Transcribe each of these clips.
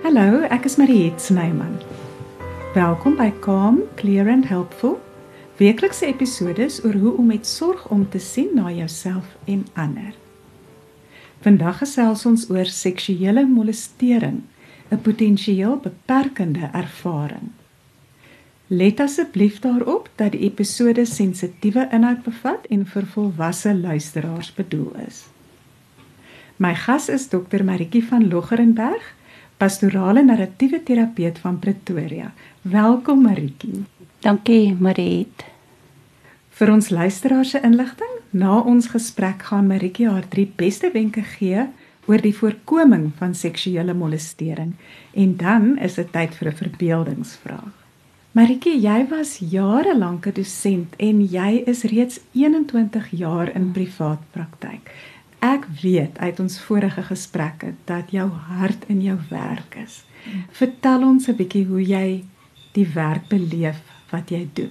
Hallo, ek is Mariet Snyman. Welkom by Calm, Clear and Helpful. Weeklikse episodes oor hoe om met sorg om te sien na jouself en ander. Vandag gesels ons oor seksuele molestering, 'n potensieel beperkende ervaring. Let asseblief daarop dat die episode sensitiewe inhoud bevat en vir volwasse luisteraars bedoel is. My gas is Dr. Maritjie van Loggerenberg pastorale narratiewe terapeut van Pretoria. Welkom Maritjie. Dankie Mariet. Vir ons luisteraars se inligting, na ons gesprek gaan Maritjie haar drie beste wenke gee oor die voorkoming van seksuele molestering en dan is dit tyd vir 'n verbeeldingsvraag. Maritjie, jy was jare lank 'n dosent en jy is reeds 21 jaar in privaat praktyk. Ek weet uit ons vorige gesprekke dat jou hart in jou werk is. Vertel ons 'n bietjie hoe jy die werk beleef wat jy doen.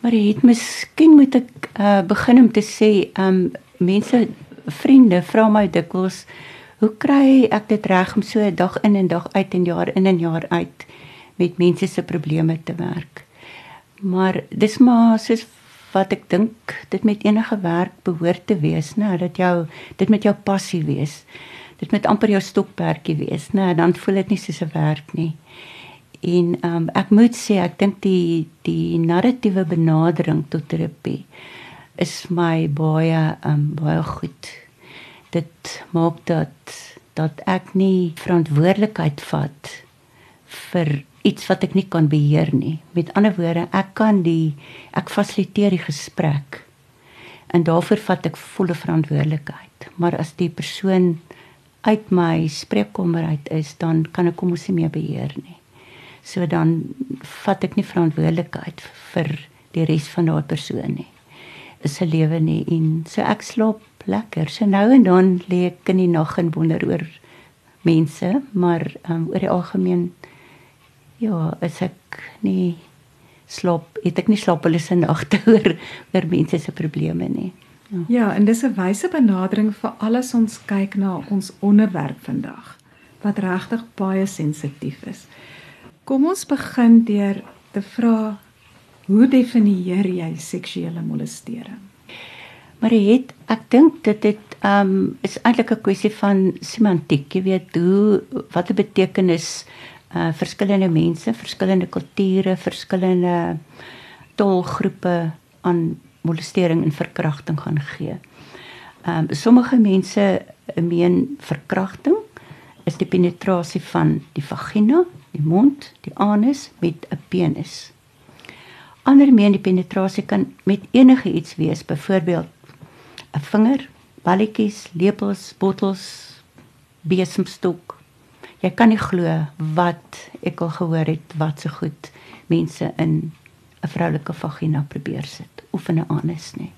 Maar het miskien moet ek uh, begin om te sê, um mense vriende vra my dikwels, hoe kry ek dit reg om so dag in en dag uit en jaar in en jaar uit met mense se probleme te werk? Maar dis maar soos wat ek dink dit met enige werk behoort te wees, né, dat jou dit met jou passie wees. Dit moet amper jou stokperdjie wees, né, dan voel dit nie soos 'n werk nie. En ehm um, ek moet sê ek dink die die narratiewe benadering tot terapie is my baie ehm um, baie goed. Dit maak dat dat ek nie verantwoordelikheid vat vir iets wat ek nie kan beheer nie. Met ander woorde, ek kan die ek fasiliteer die gesprek. En daarvoor vat ek volle verantwoordelikheid. Maar as die persoon uit my spreekkamer uit is, dan kan ek hom mos nie meer beheer nie. So dan vat ek nie verantwoordelikheid vir die res van daardie persoon nie. Is se lewe nie en so ek slaap lekker. So nou en dan lê ek in die nag en wonder oor mense, maar um, oor die algemeen Ja, as ek nie slaap, het ek nie slaaplose nagte oor oor mense se probleme nie. Ja. ja, en dis 'n wyse benadering vir alles ons kyk na ons onderwerp vandag wat regtig baie sensitief is. Kom ons begin deur te vra hoe definieer jy seksuele molestering? Maar het ek dink dit het um is eintlik 'n kwessie van semantiek, jy weet hoe wat 'n betekenis uh verskillende mense, verskillende kulture, verskillende taalgroepe aan molestering en verkrachting gaan gee. Um sommige mense meen verkrachting is die penetrasie van die vagina, die mond, die anus met 'n penis. Ander meen die penetrasie kan met enige iets wees, byvoorbeeld 'n vinger, balletjies, lepels, bottels, besemstok, jy kan nie glo wat ek al gehoor het wat so goed mense in 'n vroulike vagina probeer sit of in 'n anus nie.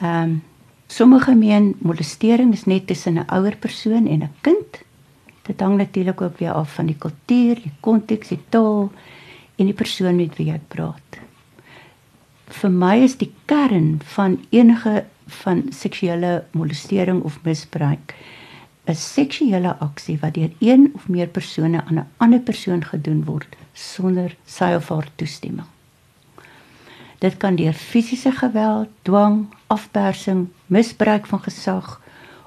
Ehm um, sommige meen molestering is net tussen 'n ouer persoon en 'n kind. Dit hang natuurlik ook weer af van die kultuur, die konteks, die taal en die persoon met wie jy praat. Vir my is die kern van enige van seksuele molestering of misbruik 'n seksuele aksie wat deur een of meer persone aan 'n ander persoon gedoen word sonder sy of haar toestemming. Dit kan deur fisiese geweld, dwang, afpersing, misbruik van gesag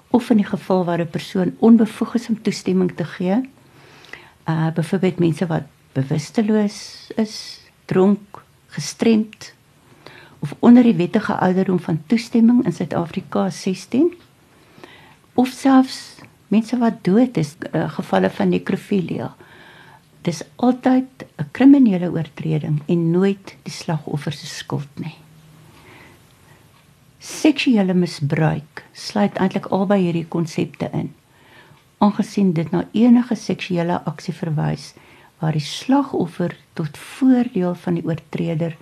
of in die geval waar 'n persoon onbevoeg is om toestemming te gee, uh byvoorbeeld mense wat bewusteloos is, dronk, gestremd of onder die wettige ouderdom van toestemming in Suid-Afrika 16 of selfs mense wat dood is, uh, gevalle van nekrofilia. Dis altyd 'n kriminele oortreding en nooit die slagoffer se skuld nie. Seksuele misbruik sluit eintlik albei hierdie konsepte in. Aangesien dit na enige seksuele aksie verwys waar die slagoffer tot voordeel van die oortreder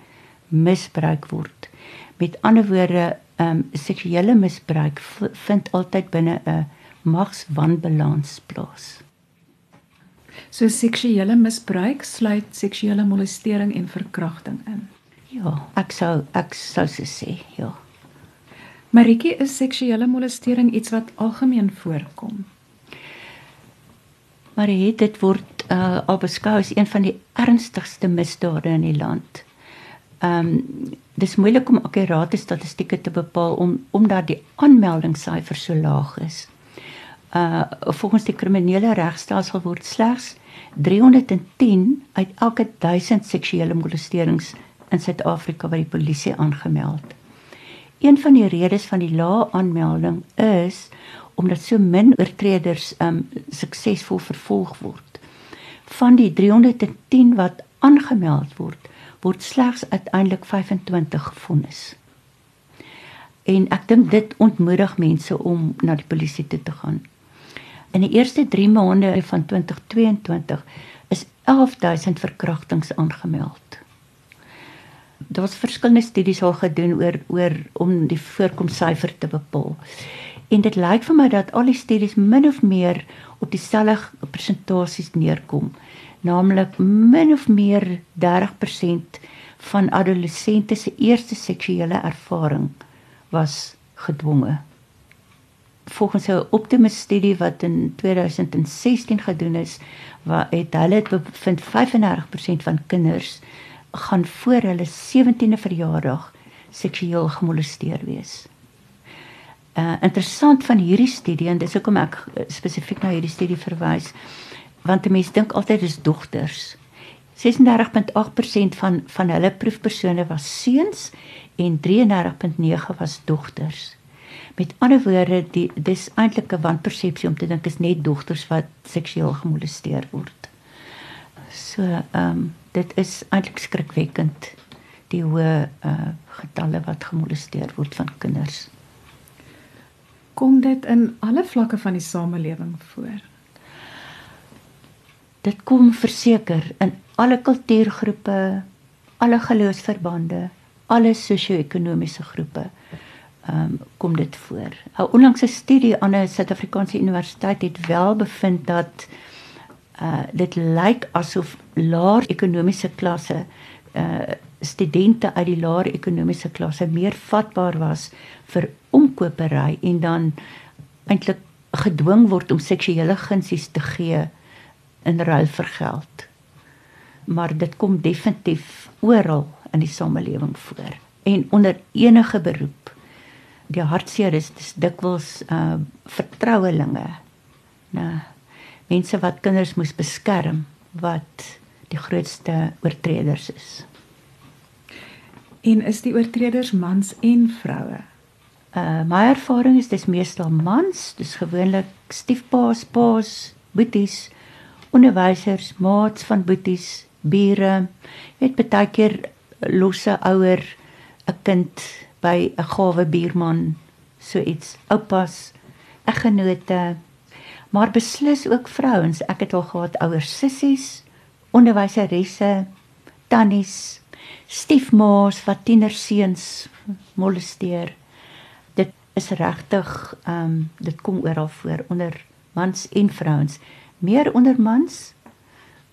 misbruik word. Met ander woorde, ehm um, seksuele misbruik vind altyd binne 'n magswanbalans plaas. So seksuele misbruik sluit seksuele molestering en verkrachting in. Ja, ek sou ek sou sê, ja. Maritjie, is seksuele molestering iets wat algemeen voorkom? Maar het dit word uh, al beskou as een van die ernstigste misdade in die land. Ehm um, dis moeilik om akkurate statistieke te bepaal om omdat die aanmeldingssyfer so laag is. Uh volgens die kriminele regstelsel word slegs 310 uit elke 1000 seksuele molesterings in Suid-Afrika by die polisie aangemeld. Een van die redes van die lae aanmelding is omdat so min oortreders um suksesvol vervolg word. Van die 310 wat aangemeld word, word slegs uiteindelik 25 gefonnis. En ek dink dit ontmoedig mense om na die polisie toe te gaan. In die eerste 3 maande van 2022 is 11000 verkrachtings aangemeld. Daar was verskillende studies al gedoen oor oor om die voorkomsyfer te bepaal. En dit lyk vir my dat al die studies min of meer op dieselfde persentasies neerkom, naamlik min of meer 30% van adolessente se eerste seksuele ervaring was gedwonge. Volgens 'n Optimus studie wat in 2016 gedoen is, waar het hulle bevind 35% van kinders gaan voor hulle 17de verjaardag seksueel gemolesteer wees. Uh, interessant van hierdie studie en dis hoekom ek uh, spesifiek na hierdie studie verwys want mense dink altyd dis dogters. 36.8% van van hulle proefpersone was seuns en 33.9 was dogters met ander woorde die dis eintlik 'n wanpersepsie om te dink is net dogters wat seksueel gemolesteer word so ehm um, dit is eintlik skrikwekkend die hoë uh, getalle wat gemolesteer word van kinders kom dit in alle vlakke van die samelewing voor. Dit kom verseker in alle kultuurgroepe, alle geloofsverbande, alle sosio-ekonomiese groepe. Ehm um, kom dit voor. 'n Onlangse studie aan 'n Suid-Afrikaanse universiteit het wel bevind dat uh dit lyk asof laer ekonomiese klasse uh studente uit die laer ekonomiese klasse meer vatbaar was vir omkopery en dan eintlik gedwing word om seksuele gunsies te gee in ruil vir geld. Maar dit kom definitief oral in die samelewing voor en onder enige beroep. Die hartseer is dis dikwels uh vertrouelinge. Nou mense wat kinders moes beskerm wat die grootste oortreders is. En is die oortreders mans en vroue? Uh my ervaring is dis meestal mans, dis gewoonlik stiefpaas, paas, boeties, onderwysers, maats van boeties, bure. Weet baie keer losse ouer 'n kind by 'n gawe buurman, so iets, oupas, eggenote, maar beslis ook vrouens. Ek het al gehad ouer sissies, onderwyseresse, tannies, stiefmaas wat tienerseuns molesteer is regtig ehm um, dit kom oral voor onder mans en vrouens. Meer onder mans,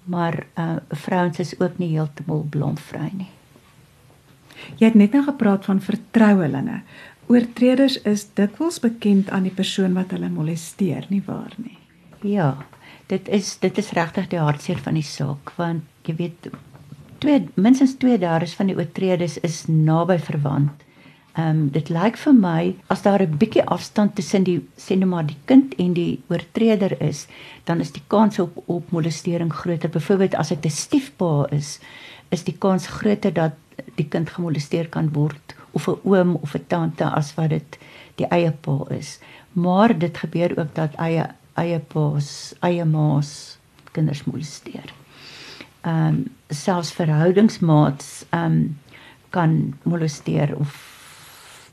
maar uh vrouens is ook nie heeltemal blomvry nie. Jy het net nou gepraat van vertrouelinge. Oortreders is dikwels bekend aan die persoon wat hulle molesteer, nie waar nie? Ja, dit is dit is regtig die hartseer van die saak want jy weet twee minstens twee daares van die oortreders is naby verwant Ehm um, dit lyk vir my as daar 'n bietjie afstand tussen die sê net maar die kind en die oortreder is, dan is die kans op op molestering groter. Byvoorbeeld as dit 'n stiefpa is, is die kans groter dat die kind gemolesteer kan word of 'n oom of 'n tante as wat dit die eie pa is. Maar dit gebeur ook dat eie eie pa's, eie ma's kinders molesteer. Ehm um, selfs verhoudingsmaats ehm um, kan molesteer of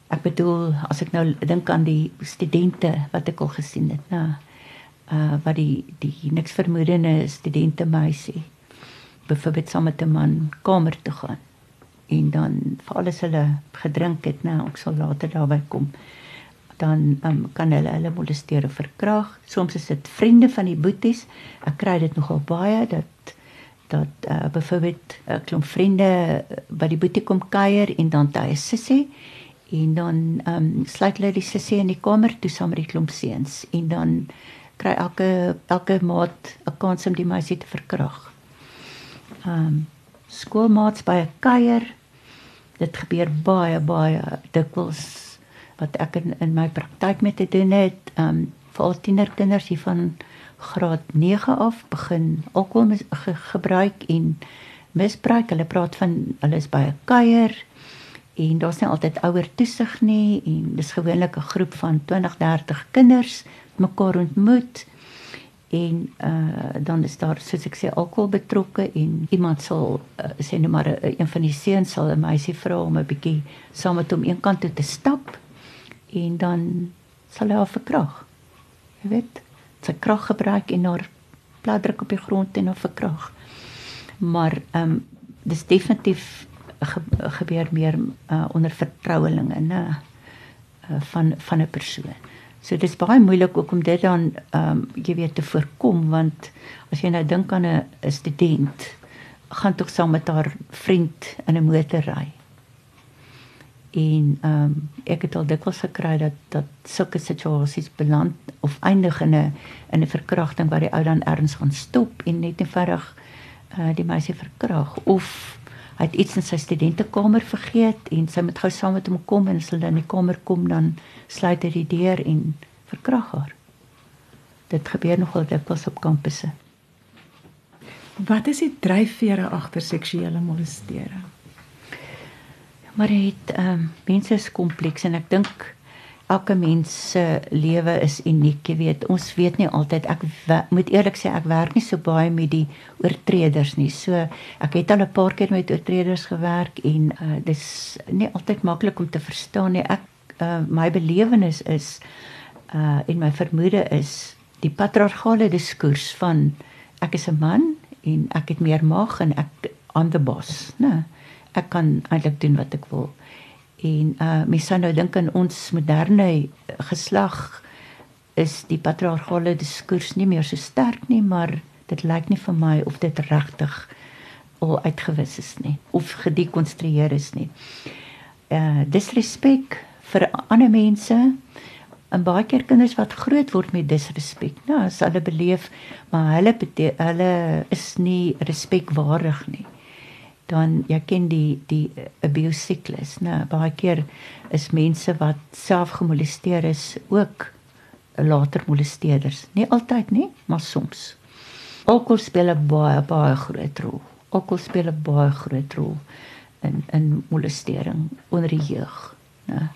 ek bedoel as ek nou dink aan die studente wat ek al gesien het, nou uh wat die die niks vermoedende studente meisie byvoorbeeld saam met 'n man kamer toe gaan en dan vir alles hulle gedrink het, nou ek sal later daarby kom dan um, kan hulle hulle molesteer of verkrag. Soms is dit vriende van die boeties. Ek kry dit nogal baie dat dat uh, byvoorbeeld 'n klomp vriende by die boetie kom kuier en dan daai sussie en dan ehm um, sluit hulle die sussie in die kamer toe saam met die klomp seuns en dan kry elke elke maat 'n kans om die meisie te verkrag. Ehm um, skoolmaats by 'n kuier. Dit gebeur baie baie dikwels wat ek in, in my praktyk met te doen het. Ehm um, veral tienerkinders hier van graad 9 af begin alkohol ge gebruik en misbruik. Hulle praat van hulle is by 'n kuier en daar's nie altyd ouer toesig nie en dis gewoonlik 'n groep van 20, 30 kinders mekaar ontmoet en uh dan is daar soos ek sê alkohol betrokke en iemand sal uh, sê net maar uh, een van die seuns sal 'n meisie vra om 'n bietjie saam met hom eenkant toe te stap en dan sal hy haar verkrag. Jy weet, sy krag gebruik en haar plat druk op die grond en haar verkrag. Maar ehm um, dis definitief ge, gebeur meer uh, onder vertrouelinge, né? Uh, van van 'n persoon. So dis baie moeilik ook om dit dan ehm um, jy weet te voorkom want as jy nou dink aan 'n student gaan tog saam met haar vriend in 'n motor ry. En ehm um, ek het al dikwels gekry dat dat sulke situasies beland of eindig in 'n in 'n verkrachting waar die ou dan erns gaan stop en net eenvoudig uh, die meisie verkrag of hy het iets in sy studentekamer vergeet en sy moet gou saam met hom kom en as hulle in die kamer kom dan sluit hy die deur en verkrag haar. Dit gebeur nogal dikwels op kampusse. Wat is die dryfvere agter seksuele molestering? Maar dit ehm um, mense is kompleks en ek dink elke mens se lewe is uniek, jy weet. Ons weet nie altyd ek moet eerlik sê ek werk nie so baie met die oortreders nie. So ek het al 'n paar keer met oortreders gewerk en uh dis nie altyd maklik om te verstaan nie. Ek uh my belewenis is uh en my vermoede is die patriargale diskurs van ek is 'n man en ek het meer mag en ek aan die bos, né? Ek kan eintlik doen wat ek wil en uh mens sou nou dink in ons moderne geslag is die patriargale diskurs nie meer so sterk nie maar dit lyk nie vir my of dit regtig al uitgewis is nie of gedekonstrueer is nie. Uh disrespek vir ander mense en baie keer kinders wat groot word met disrespek. Nou, as hulle beleef maar hulle hulle is nie respekwaardig nie dan jy ken die die abuse siklus, né? Nou, baie keer is mense wat self gemolesteer is ook later molesteerders. Nie altyd nie, maar soms. Alkohol speel 'n baie baie groot rol. Alkohol speel 'n baie groot rol in in molestering onder die jeug, né?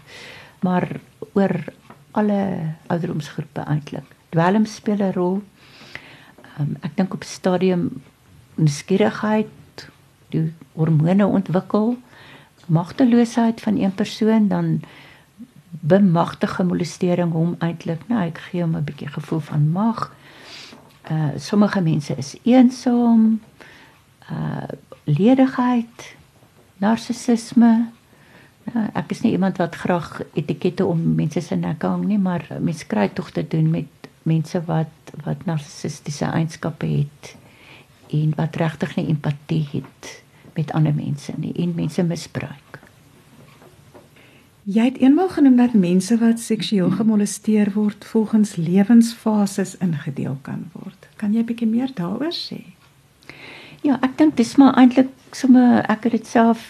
Maar oor alle ouderdomsgroepe eintlik. Dwelm speel 'n rol. Um, ek dink op stadium nuuskierigheid die hormone ontwikkel, magteloosheid van een persoon dan bemagtige molestering hom eintlik, nou ek gee hom 'n bietjie gevoel van mag. Uh sommige mense is eensaam, uh ledigheid, narcissisme. Nou, ek is nie iemand wat graag etikette om mense se nek hang nie, maar mense kry tog te doen met mense wat wat narcissistiese eienskappe het en wat regtig nie empatie het met ander mense nie en mense misbruik. Jy het eendag genoem dat mense wat seksueel gemolesteer word volgens lewensfases ingedeel kan word. Kan jy bietjie meer daaroor sê? Ja, ek dink dis maar eintlik sommer ek het dit self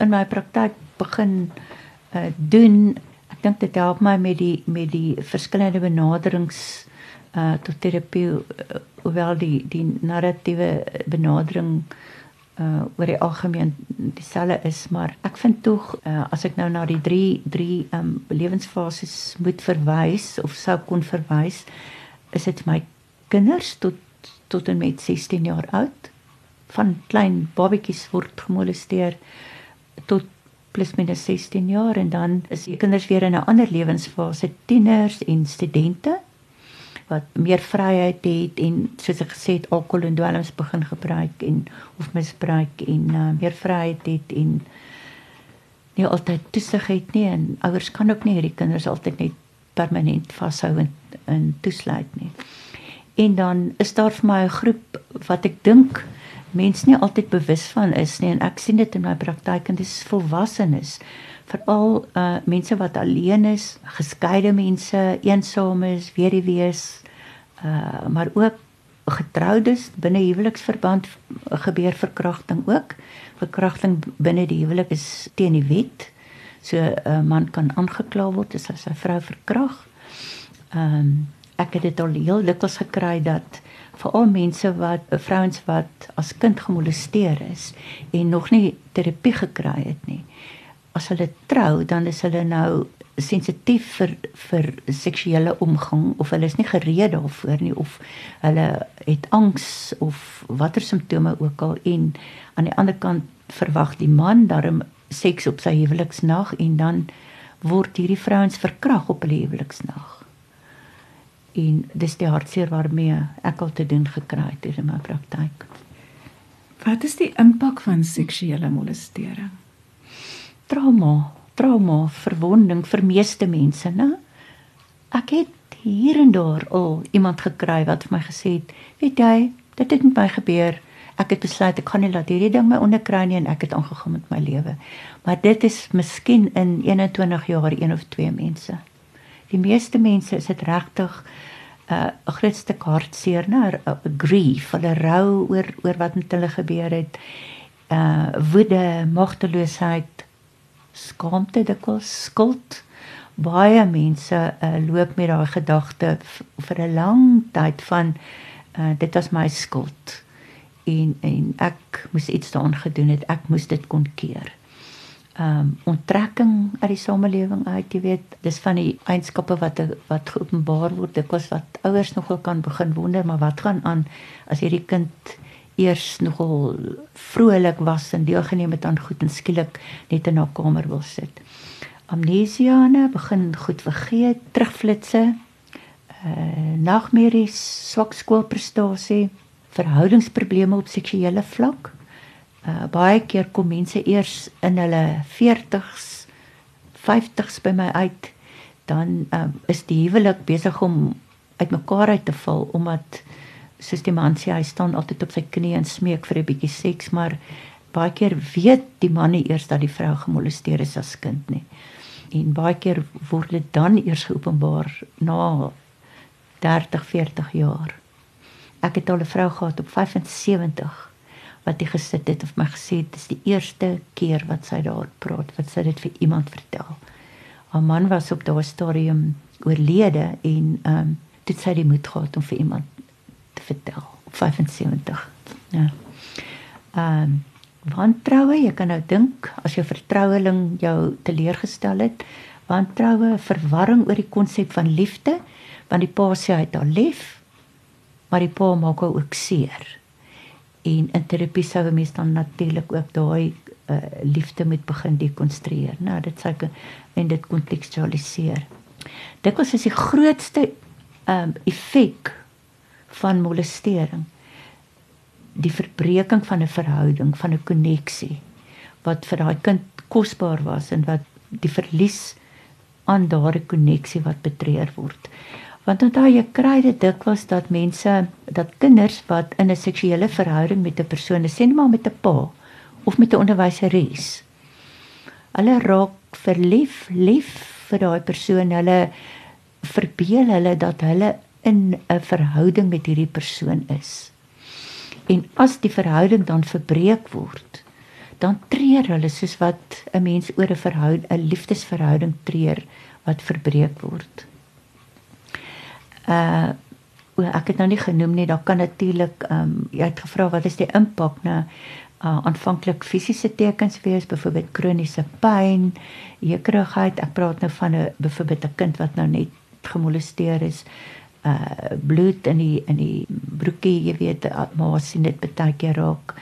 in my praktyk begin uh doen. Ek dink dit help my met die met die verskillende benaderings uh tot terapie uh, hoewel die die narratiewe benadering uh oor die algemeen dieselfde is maar ek vind tog uh, as ek nou na die 3 3 um lewensfases moet verwys of sou kon verwys is dit my kinders tot tot en met 16 jaar oud. Van klein babatjies word gemolesteer tot plus minus 16 jaar en dan is die kinders weer in 'n ander lewensfase tieners en studente wat meer vryheid het en soos ek gesê het alkohol en dwelms begin gebruik en of misbruik en uh, meer vryheid het en nie altyd toesig het nie en ouers kan ook nie hierdie kinders altyd net permanent vashou en, en toesluit nie. En dan is daar vir my 'n groep wat ek dink mense nie altyd bewus van is nie en ek sien dit in my praktyk en dis volwassenes veral uh mense wat alleen is, geskeide mense, eensaam is, weduwees, Uh maar ook getroudes binne huweliksverband gebeur verkrachting ook. Verkrachting binne die huwelik is teen die wet. So 'n man kan aangekla word as hy sy vrou verkragt. Ehm um, ek het dit al heel dikwels gekry dat veral mense wat vrouens wat as kind gemolesteer is en nog nie terapie gekry het nie. As hulle trou, dan is hulle nou sensitief vir vir seksuele omgang of hulle is nie gereed daarvoor nie of hulle het angs of watter simptome ook al en aan die ander kant verwag die man daarom seks op sy huweliksnag en dan word hierdie vrouens verkrag op hulle huweliksnag en dis die hartseer waarmee ek al te doen gekry het in my praktyk. Wat is die impak van seksuele molestering? Trauma, trauma, verwonding vir meeste mense, né? Ek het hier en daar al iemand gekry wat vir my gesê het, weet jy, dit het met my gebeur. Ek het besluit ek gaan nie laat hierdie ding my onderkry nie en ek het aangegaan met my lewe. Maar dit is miskien in 21 jaar een of twee mense die meeste mense is dit regtig 'n uh, groot stuk hartseer, né, 'n grief, hulle rou oor oor wat met hulle gebeur het. Uh woede, magteloosheid, skaamte, dikwels skuld. Baie mense uh, loop met daai gedagte vir 'n lang tyd van uh dit was my skuld en en ek moes iets daaraan gedoen het. Ek moes dit kon keer ehm um, onttrekking uit die samelewing uit, jy weet, dis van die eienskappe wat wat geopenbaar word. Dit was wat ouers nogal kan begin wonder, maar wat gaan aan as hierdie kind eers nogal vrolik was en deelgeneem het aan goed en skielik net in 'n kamer wil sit. Amnesiane begin goed vergeet, terugflitse, uh nagmerries, swak skoolprestasie, verhoudingsprobleme op seksuele vlak Uh, baie keer kom mense eers in hulle 40s, 50s by my uit, dan um, is die huwelik besig om uitmekaar uit te val omdat soos die man sê hy staan altyd op sy knieë en smeek vir 'n bietjie seks, maar baie keer weet die man nie eers dat die vrou gemolesteer is as kind nie. En baie keer word dit dan eers geopenbaar na 30, 40 jaar. Ek het al 'n vrou gehad op 75 wat hy gesit het of my gesê dit is die eerste keer wat sy daar praat wat sy dit vir iemand vertel. Haar man was op daardie stadium oorlede en ehm um, dit sy die moed gehad om vir iemand vertel op 75. Ja. Ehm um, wantroue, jy kan nou dink as jou vertroueling jou teleurgestel het, wantroue, verwarring oor die konsep van liefde, want die pa sê hy het haar lief, maar die pa maak haar ook seer en in terapie sou 'n mens dan natuurlik ook daai uh, liefde moet begin dekonstrueer. Nou dit sou en dit kontekstualiseer. Dit was is die grootste ehm um, effek van molestering. Die verbreeking van 'n verhouding, van 'n koneksie wat vir daai kind kosbaar was en wat die verlies aan daardie koneksie wat betreur word. Want onthou jy kry dit dikwels dat mense dat kinders wat in 'n seksuele verhouding met 'n persoon, sien maar met 'n pa of met 'n onderwyseres. Hulle raak verlief, lief vir daai persoon. Hulle verbeel hulle dat hulle in 'n verhouding met hierdie persoon is. En as die verhouding dan verbreek word, dan treur hulle soos wat 'n mens oor 'n verhouding, 'n liefdesverhouding treur wat verbreek word uh ek het nou nie genoem nie, daar kan natuurlik ehm um, jy het gevra wat is die impak na uh aanvanklik fisiese tekens wees, byvoorbeeld kroniese pyn, jekerigheid. Ek praat nou van 'n byvoorbeeld 'n kind wat nou net gemolesteer is, uh bloed in die in die broekie, jy weet, maar sien dit baie keer raak.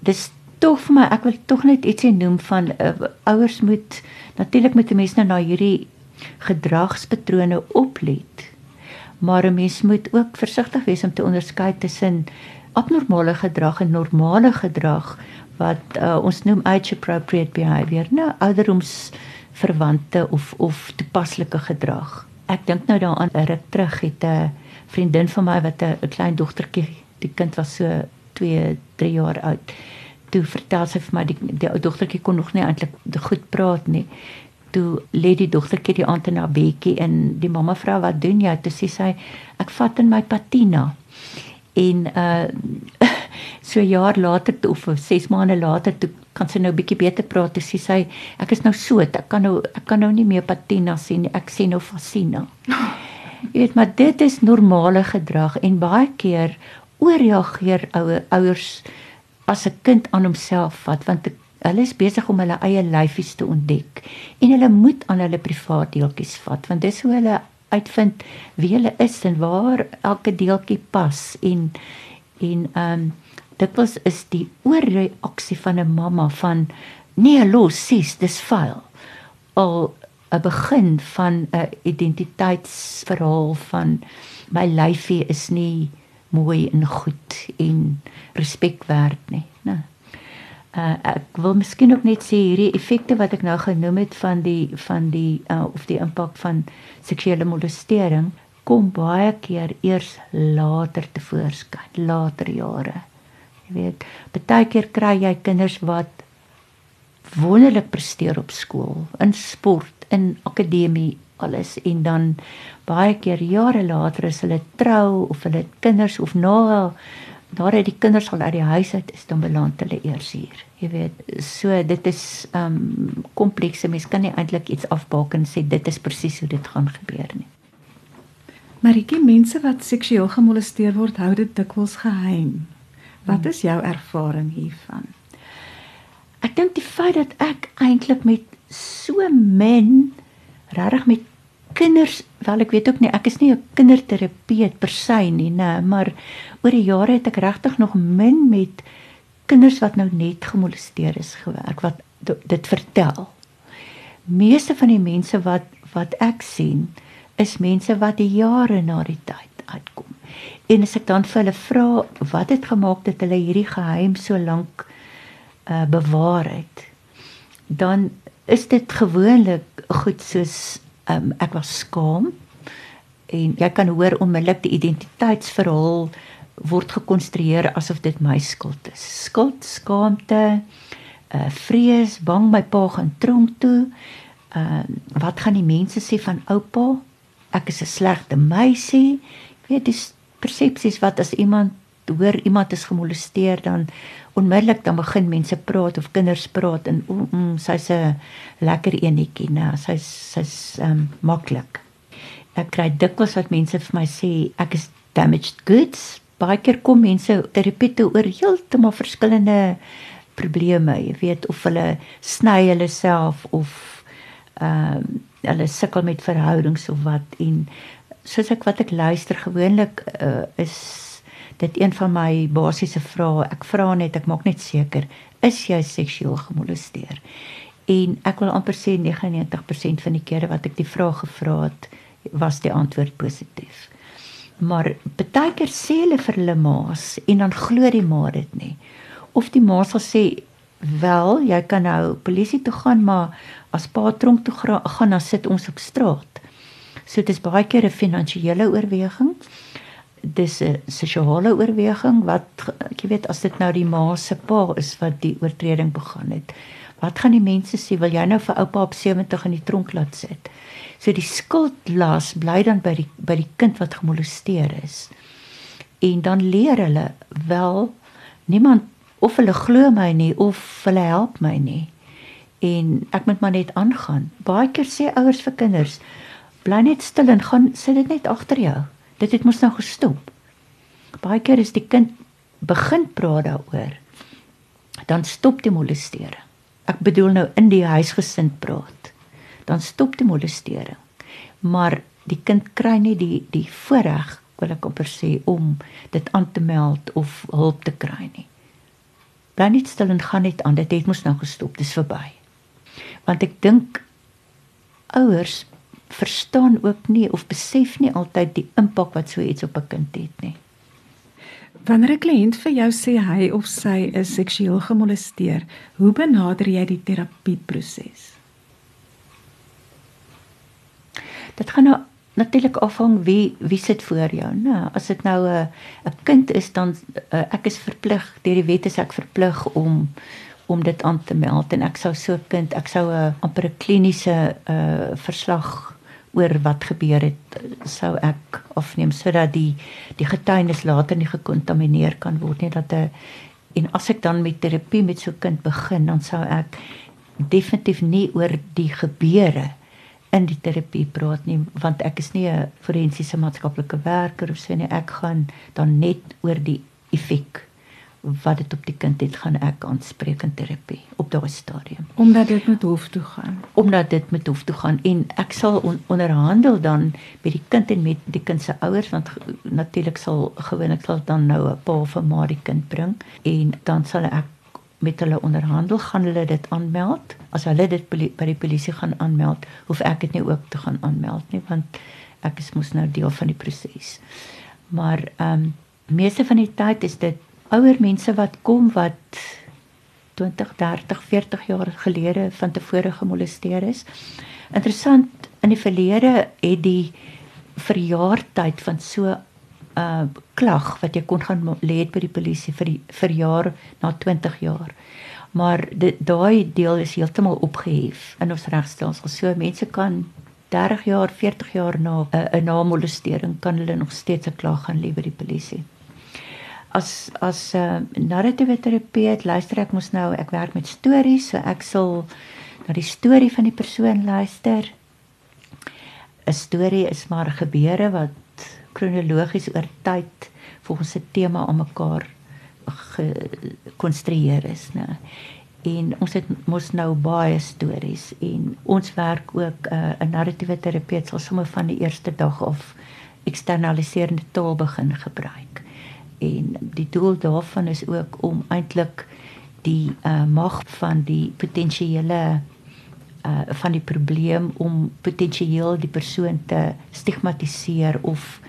Dis tog vir my, ek wil tog net ietsie noem van uh, ouers moet natuurlik die mense nou na hierdie gedragspatrone oplet maar 'n mens moet ook versigtig wees om te onderskei tussen abnormale gedrag en normale gedrag wat uh, ons noem age appropriate behavior, nou ouderdoms verwante of of toepaslike gedrag. Ek dink nou daaraan 'n ruk terug het 'n vriendin van my wat 'n klein dogtertjie, die kind was so 2, 3 jaar oud. Toe vertel sy vir my die die ou dogtertjie kon nog nie eintlik goed praat nie toe lê die dogtertjie die aand in haar bedjie en die mamma vra wat doen jy? Toe sê sy ek vat in my patina. En uh so jaar later of 6 maande later toe kan sy nou bietjie beter praat. Toe sê sy ek is nou so, ek kan nou ek kan nou nie meer patina sien nie. Ek sien nou fascina. Jy weet maar dit is normale gedrag en baie keer ooreageer ouer ouers as 'n kind aan homself vat want hulle is besig om hulle eie lyfies te ontdek en hulle moet aan hulle privaat deeltjies vat want dis hoe hulle uitvind wie hulle is en waar elke deeltjie pas en en ehm um, dit was is die oorreaksie van 'n mamma van nee los sis dis vuil al 'n begin van 'n identiteitsverhaal van my lyfie is nie mooi en goed en respek werd nie, né? Uh, ek wil miskien ook net sê hierdie effekte wat ek nou genoem het van die van die uh, of die impak van seksuele molestering kom baie keer eers later te voorskyn, later jare. Jy weet, baie keer kry jy kinders wat wonderlik presteer op skool, in sport, in akademie, alles en dan baie keer jare later as hulle trou of hulle kinders of na daar het die kinders al uit die huis uit is dan beland hulle eers hier. Jy weet, so dit is um komplekse. Mens kan nie eintlik iets afbaken sê dit is presies hoe dit gaan gebeur nie. Maar die mense wat seksueel gemolesteer word, hou dit dikwels geheim. Wat is jou ervaring hiervan? Ek dink die feit dat ek eintlik met so min regtig met kinders, wel ek weet ook nie, ek is nie 'n kinderterapeut per se nie, nê, maar oor die jare het ek regtig nog min met kinders wat nou net gemolesteer is gewerk wat dit vertel. Meeste van die mense wat wat ek sien is mense wat die jare na die tyd uitkom. En as ek dan vir hulle vra wat het gemaak dat hulle hierdie geheim so lank uh bewaar het, dan is dit gewoonlik goed soos um, ek was skaam en jy kan hoor onmiddellik die identiteitsverhaal word gekonstrueer asof dit my skuld is. Skuld, skaamte, uh vrees, bang my pa gaan tronk toe. Uh wat gaan die mense sê van oupa? Ek is 'n slegte meisie. Weet dis persepsies wat as iemand hoor iemand is gemolesteer dan onmiddellik dan begin mense praat of kinders praat en mm, mm, sy's 'n lekker enetjie, nou sy's sy's ehm um, maklik. Ek kry dikwels wat mense vir my sê ek is damaged goods. Baie keer kom mense terapie oor heeltemal verskillende probleme, jy weet of hulle sny hulle self of ehm um, hulle sukkel met verhoudings of wat en soos ek wat ek luister gewoonlik uh, is dit een van my basiese vrae. Ek vra net, ek maak net seker, is jy seksueel gemolesteer? En ek wil amper sê 99% van die kere wat ek die vraag gevra het, was die antwoord positief. Maar baie keer sê hulle vir hulle ma's en dan glo die ma dit nie. Of die ma sal sê, "Wel, jy kan nou polisie toe gaan, maar as pa tronk toe gaan, dan sit ons op straat." So dit is baie keer 'n finansiële oorweging dis 'n sosiale oorweging wat jy weet as dit nou die ma se pa is wat die oortreding begaan het. Wat gaan die mense sê? Wil jy nou vir oupa op 70 in die tronk laat sit? So die skuldlas bly dan by die by die kind wat gemolesteer is. En dan leer hulle wel niemand of hulle glo my nie of hulle help my nie. En ek moet maar net aangaan. Baie keer sê ouers vir kinders, bly net stil en gaan sit dit net agter jou. Dit het mos nou gestop. Baie keer is die kind begin praat daaroor. Dan stop die molestering. Ek bedoel nou in die huisgesin praat. Dan stop die molestering. Maar die kind kry nie die die voorreg, wil ek amper sê, om dit aan te meld of hulp te kry nie. Bly net stil en gaan net aan. Dit het mos nou gestop. Dis verby. Want ek dink ouers verstaan ook nie of besef nie altyd die impak wat so iets op 'n kind het nie. Wanneer 'n kliënt vir jou sê hy of sy is seksueel gemolesteer, hoe benader jy die terapieproses? Dit gaan nou natuurlik afhang wie wie sit voor jou, né? As dit nou 'n 'n kind is dan uh, ek is verplig deur die wet is ek verplig om om dit aan te meld en ek sou so kind ek sou 'n amper 'n kliniese uh verslag oor wat gebeur het sou ek afneem sodat die die getuienis later nie gekontamineer kan word nie dat 'n en as ek dan met terapie met so 'n kind begin dan sou ek definitief nie oor die gebeure in die terapie praat nie want ek is nie 'n forensiese maatskaplike werker of so nie. Ek gaan dan net oor die effek wat dit op die kind het gaan ek aanspreek in terapie op daardie stadium. Omdat dit met hof toe gaan. Omdat dit met hof toe gaan en ek sal on, onderhandel dan met die kind en met die kind se ouers want natuurlik sal gewoonlik sal dan nou 'n pa of 'n ma die kind bring en dan sal ek met hulle onderhandel gaan hulle dit aanmeld. As hulle dit by die polisie gaan aanmeld hoef ek dit nie ook te gaan aanmeld nie want ek is mos nou deel van die proses maar ehm um, meeste van die tyd is dit ouer mense wat kom wat 20, 30, 40 jaar gelede van tevore gemolesteer is. Interessant, in die verlede het die verjaartyd van so 'n uh, klag wat jy kon gaan lê by die polisie vir die verjaar na 20 jaar. Maar daai deel is heeltemal opgehef in ons regstelsel. So mense kan 30 jaar, 40 jaar na 'n uh, 'n namolestering kan hulle nog steeds 'n klag gaan lê by die polisie as as 'n uh, narratiewe terapeut luister ek mos nou ek werk met stories so ek sal na die storie van die persoon luister. 'n storie is maar gebeure wat kronologies oor tyd volgens 'n tema aan mekaar gekonstrueer is nê en ons het mos nou baie stories en ons werk ook uh, 'n uh, narratiewe terapeut sal sommer van die eerste dag af eksternaliserende taal begin gebruik en die doel daarvan is ook om eintlik die uh, mag van die potensiële uh, van die probleem om potensieel die persoon te stigmatiseer of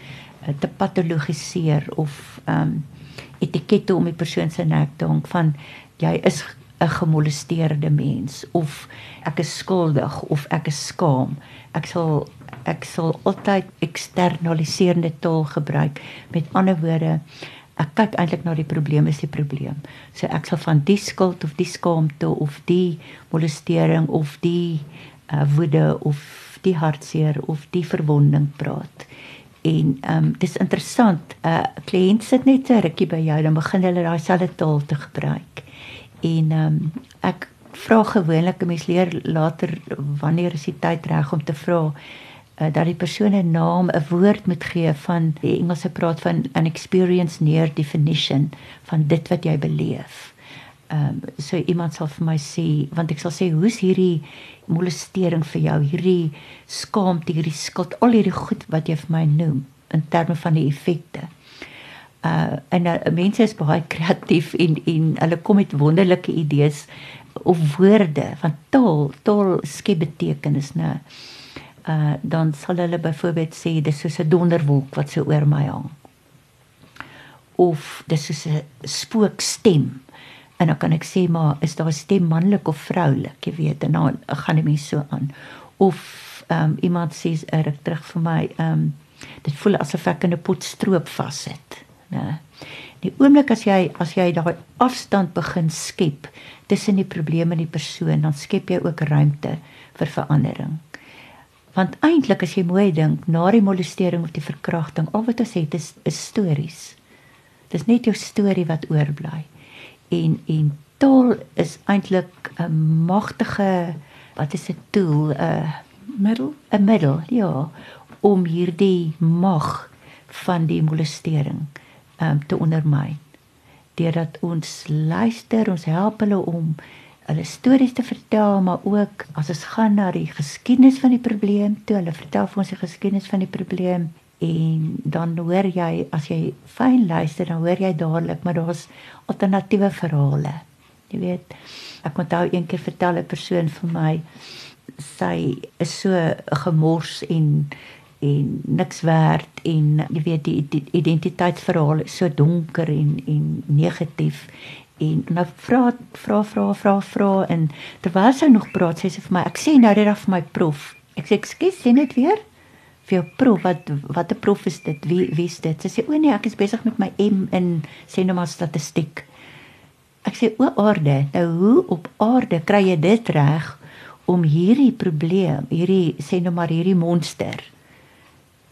uh, te patologiseer of um, etikette om die persoon se nek te hang van jy is 'n gemolesteerde mens of ek is skuldig of ek is skaam. Ek sal ek sal altyd eksternaliserende taal gebruik. Met ander woorde, ek kyk eintlik na die probleem is die probleem. So ek sal van die skuld of die skaamte of die molestering of die uh, woede of die hartseer of die verwonding praat. En ehm um, dis interessant. 'n uh, Kliënt sit net 'n rukkie by jou dan begin hulle daai selfde taal te gebruik. En ehm um, ek vra gewoonlik 'n mens leer later wanneer is die tyd reg om te vra uh, dat die persoon 'n naam, 'n woord moet gee van die Engelse praat van an experience near definition van dit wat jy beleef. Ehm um, so iemand sal vir my sê want ek sal sê hoe's hierdie molestering vir jou, hierdie skaamte, hierdie skuld, al hierdie goed wat jy vir my noem in terme van die effekte. Uh en uh, mense is baie kreatief en en hulle kom met wonderlike idees of woorde van taal, taal skep betekenis, né? Uh dan sal hulle byvoorbeeld sê dis soos 'n donderwolk wat so oor my hang. Of dis soos 'n spookstem. En dan kan ek sê maar is daar 'n stem manlik of vroulik, jy weet, en dan gaan dit mense so aan. Of ehm um, iemand sê reg terug vir my ehm um, dit voel asof ek in 'n pot stroop vassit, né? Die oomblik as jy as jy daai afstand begin skep tussen die probleem en die persoon, dan skep jy ook ruimte vir verandering. Want eintlik as jy mooi dink, na die molestering of die verkrachting, al wat ons het is is stories. Dis net jou storie wat oorbly. En en taal is eintlik 'n magtige wat is 'n tool, 'n middel, 'n middel, ja, om hierdie mag van die molestering um, te ondermyn. Deurdat ons luister, ons help hulle om hulle stories te vertel, maar ook as ons gaan na die geskiedenis van die probleem, toe hulle vertel vir ons die geskiedenis van die probleem en dan hoor jy as jy fyn luister, dan hoor jy dadelik maar daar's alternatiewe verhale. Jy weet, ek onthou een keer vertel 'n persoon vir my sy is so gemors en en niks werd en jy weet die, die identiteitsverhaal is so donker en en negatief en nou vra vra vra vra vra en terwyl sy nog praat sê sy vir my ek sê nou dit af vir my prof. Ek sê ekskuus sê net weer vir jou prof wat wat 'n prof is dit? Wie wie is dit? Sy sê o nee ek is besig met my M in sê nou maar statistiek. Ek sê o aarde, nou hoe op aarde kry jy dit reg om hierdie probleem, hierdie sê nou maar hierdie monster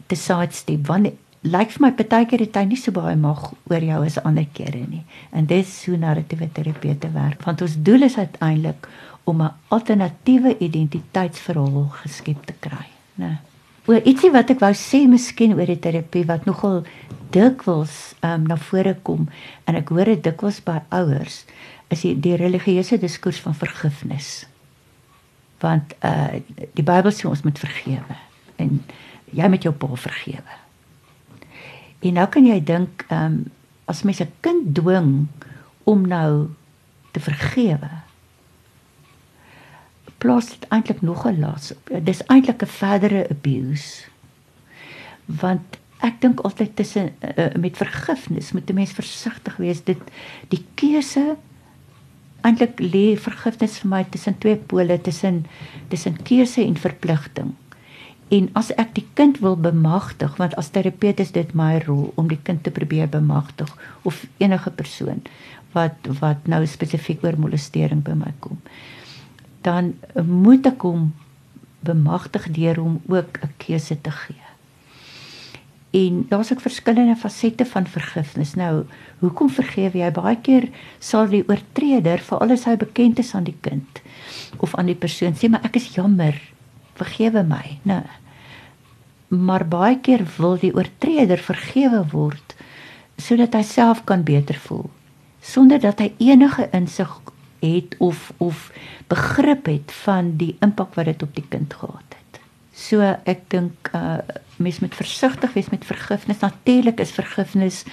te sidestep? Want lyk vir my partykeer het hy nie so baie mag oor jou as ander kere nie. En dis hoe narratiewe terapeute werk. Want ons doel is uiteindelik om 'n alternatiewe identiteitsverhaal geskep te kry, né? Oor ietsie wat ek wou sê miskien oor die terapie wat nogal dikwels um, na vore kom en ek hoor dit dikwels by ouers is die, die religieuse diskurs van vergifnis. Want uh die Bybel sê ons moet vergewe en jy met jou pa vergewe. En nou kan jy dink, ehm um, as mens 'n kind dwing om nou te vergewe, plaas dit eintlik nog 'n las op. Dis eintlik 'n verdere abuse. Want ek dink altyd tussen uh, met vergifnis moet 'n mens versigtig wees. Dit die keuse eintlik lê vergifnis vir my tussen twee pole, tussen tussen keuse en verpligting. En as ek die kind wil bemagtig, want as terapeut is dit my rol om die kind te probeer bemagtig of enige persoon wat wat nou spesifiek oor molestering by my kom. Dan moet ek hom bemagtig deur hom ook 'n keuse te gee. En daar's ook verskillende fasette van vergifnis. Nou, hoekom vergewe jy? Baie keer sal die oortreder, veral as hy bekend is aan die kind of aan die persoon, sê maar ek is jammer. Vergewe my. Nou, maar baie keer wil die oortreder vergewe word sodat hy self kan beter voel sonder dat hy enige insig het of of begrip het van die impak wat dit op die kind gehad het. So ek dink uh mens moet versigtig wees met vergifnis. Natuurlik is vergifnis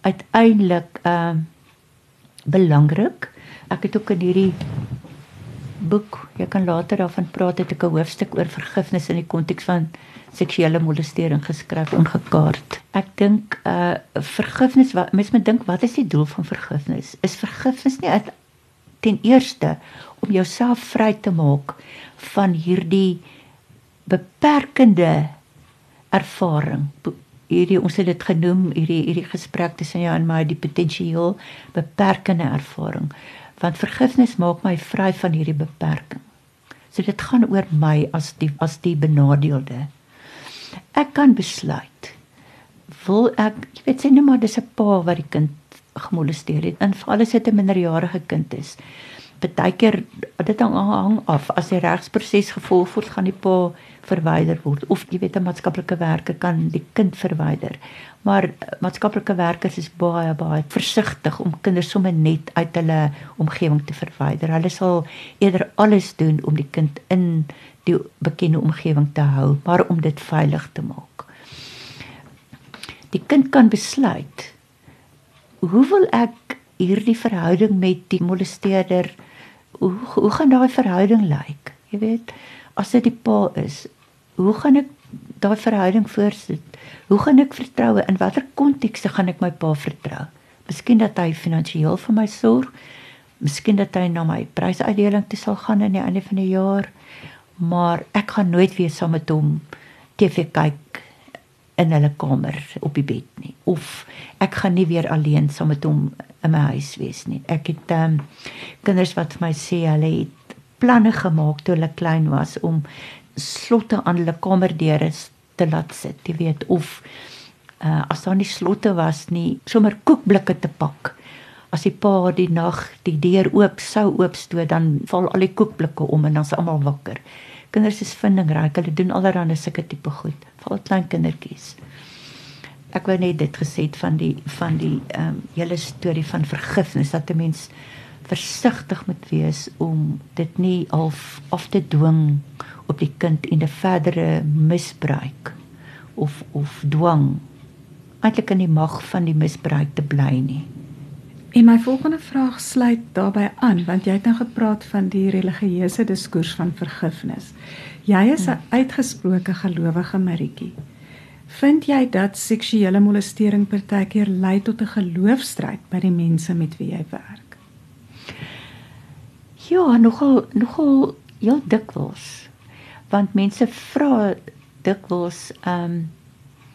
uiteindelik uh belangrik. Ek het ook in hierdie boek, jy kan later daarvan praat, het ek 'n hoofstuk oor vergifnis in die konteks van seksuele molestering geskryf en gekaart. Ek dink uh vergifnis wat mens moet dink wat is die doel van vergifnis? Is vergifnis nie uit ten eerste om jouself vry te maak van hierdie beperkende ervaring. Hierdie ons het dit genoem hierdie hierdie gesprek tussen jou en my die potensieel beperkende ervaring. Want vergifnis maak my vry van hierdie beperking. So dit gaan oor my as die as die benadeelde ek kan besluit wil ek jy weet sê net maar dis 'n pa wat die kind gemolesteer het en veral as dit 'n minderjarige kind is. Partykeer dit hang, hang af. As die regsproses gevolg word gaan die pa verwyder word of jy weet 'n maatskaplike werker kan die kind verwyder. Maar maatskaplike werkers is baie baie versigtig om kinders sommer net uit hulle omgewing te verwyder. Hulle sal eerder alles doen om die kind in die bekende omgewing te hou, maar om dit veilig te maak. Die kind kan besluit hoe wil ek hierdie verhouding met die molesteerder hoe hoe gaan daai verhouding lyk? Jy weet, as dit die pa is, hoe gaan ek daai verhouding voorsit? Hoe gaan ek vertrou in watter kontekste gaan ek my pa vertrou? Miskien dat hy finansiëel vir my sorg, miskien dat hy na my prysuitdeling toe sal gaan aan die einde van die jaar maar ek gaan nooit weer saam met hom TV kyk in hulle kamer op die bed nie of ek gaan nie weer alleen saam met hom in my huis wees nie. Ek het um, kinders wat vir my sê hulle het planne gemaak toe hulle klein was om slotte aan hulle kamerdeure te laat sit, jy weet of uh, as daar nie slotte was nie, sommer koekblikke te pak. As die pa die nag die deur oop sou oopstoot, dan val al die koekblikke om en dan's almal wakker kinders is vindingryk. Hulle doen allerlei sulke tipe goed. Val klein kindertjies. Ek wou net dit gesê het van die van die ehm um, hele storie van vergifnis dat 'n mens versigtig moet wees om dit nie half af te dwing op die kind en 'n verdere misbruik of of dwang eintlik in die mag van die misbruik te bly nie. En my volgende vraag sluit daarbey aan want jy het nou gepraat van die religieuse diskurs van vergifnis. Jy is 'n hmm. uitgesproke gelowige Maritjie. Vind jy dat seksuele molestering partykeer lei tot 'n geloofstryd by die mense met wie jy werk? Ja, nogal nogal heel dikwels. Want mense vra dikwels ehm um,